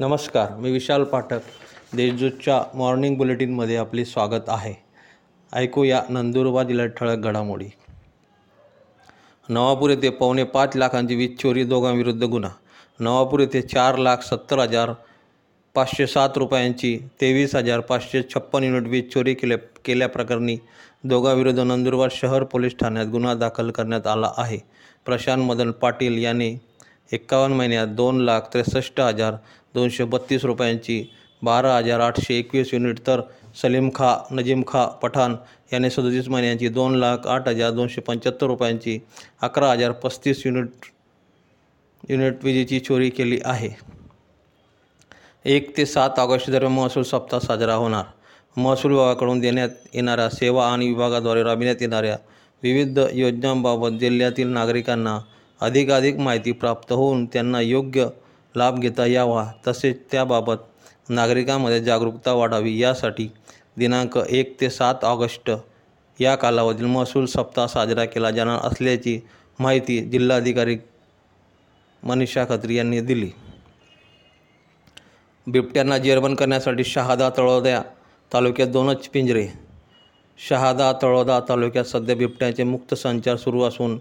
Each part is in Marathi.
नमस्कार मी विशाल पाठक. देशदूतच्या मॉर्निंग बुलेटिनमध्ये आपले स्वागत आहे. ऐकूया नंदुरबार जिल्ह्यात ठळक घडामोडी. नवापूर येथे पावणे पाच लाखांची वीज चोरी दोघांविरुद्ध गुन्हा. नवापूर येथे चार लाख सत्तर हजार पाचशे सात रुपयांची तेवीस हजार पाचशे छप्पन युनिट वीज चोरी केल्या केल्याप्रकरणी दोघांविरुद्ध नंदुरबार शहर पोलीस ठाण्यात गुन्हा दाखल करण्यात आला आहे. प्रशांत मदन पाटील यांनी एकावन्न महिन्यात दोन लाख त्रेसष्ट हजार दोनशे बत्तीस रुपयांची बारा हजार आठशे एकवीस युनिट तर सलीम खा नजीम खा पठाण याने सदतीस महिन्यांची दोन लाख आठ हजार दोनशे पंच्याहत्तर रुपयांची अकरा हजार पस्तीस युनिट युनिट विजेची चोरी केली आहे. एक ते सात ऑगस्ट दरम्यान महसूल सप्ताह साजरा होणार. महसूल विभागाकडून देण्यात येणाऱ्या सेवा आणि विभागाद्वारे राबविण्यात येणाऱ्या विविध योजनांबाबत जिल्ह्यातील नागरिकांना अधिकाधिक माहिती प्राप्त होऊन त्यांना योग्य लाभ घेता यावा. तसेच त्याबाबत नागरिकांमध्ये जागरूकता वाढावी. यासाठी दिनांक एक ते सात ऑगस्ट या कालावधीत महसूल सप्ताह साजरा केला जाणार असल्याची माहिती जिल्हाधिकारी मनीषा खत्री यांनी दिली. बिबट्यांना जेरबंद करण्यासाठी शहादा तळोद्या तालुक्यात दोनच पिंजरे. शहादा तळोदा तालुक्यात सध्या बिबट्यांचे मुक्त संचार सुरू असून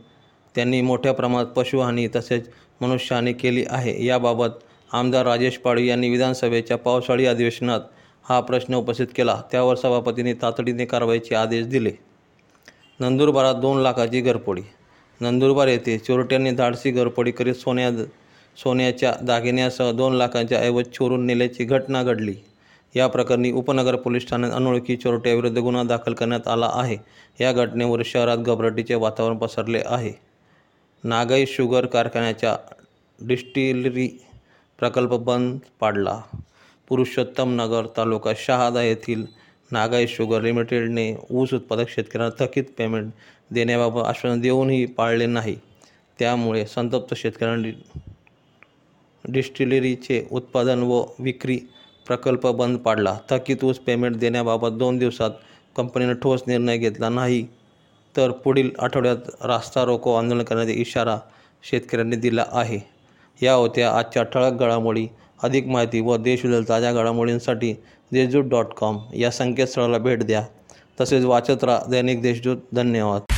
त्यांनी मोठ्या प्रमाणात पशुहानी तसेच मनुष्यहानी केली आहे. याबाबत आमदार राजेश पाडवी यांनी विधानसभेच्या पावसाळी अधिवेशनात हा प्रश्न उपस्थित केला. त्यावर सभापतींनी तातडीने कारवाईचे आदेश दिले. नंदुरबारात दोन लाखाची घरपोडी. नंदुरबार येथे चोरट्यांनी धाडसी घरपोडी करीत सोन्या सोन्याच्या दागिन्यासह दोन लाखांच्या ऐवज चोरून नेल्याची घटना घडली. या प्रकरणी उपनगर पोलीस ठाण्यात अनोळखी चोरट्याविरुद्ध गुन्हा दाखल करण्यात आला आहे. या घटनेवर शहरात घबराटीचे वातावरण पसरले आहे. नागाई शुगर कारखान्याच्या डिस्टिलरी प्रकल्प बंद पाडला. पुरुषोत्तम नगर तालुका शहादा येथील नागाई शुगर लिमिटेडने ऊस उत्पादक शेतकऱ्यांना थकीत पेमेंट देण्याबाबत आश्वासन देऊनही पाळले नाही. त्यामुळे संतप्त शेतकऱ्यांनी डिस्टिलरीचे उत्पादन व विक्री प्रकल्प बंद पाडला. थकीत ऊस पेमेंट देण्याबाबत दोन दिवसात कंपनीने ठोस निर्णय घेतला नाही. तर पुढील आठवड्यात रास्ता रोको आंदोलन करण्याचा इशारा शेतकऱ्यांनी दिला आहे. या होत्या आजच्या ठळक घडामोडी. अधिक माहिती व देशविदल ताज्या घडामोडींसाठी देशदूत डॉट कॉम या संकेतस्थळाला भेट द्या. तसेच वाचत राहा दैनिक देशदूत. धन्यवाद.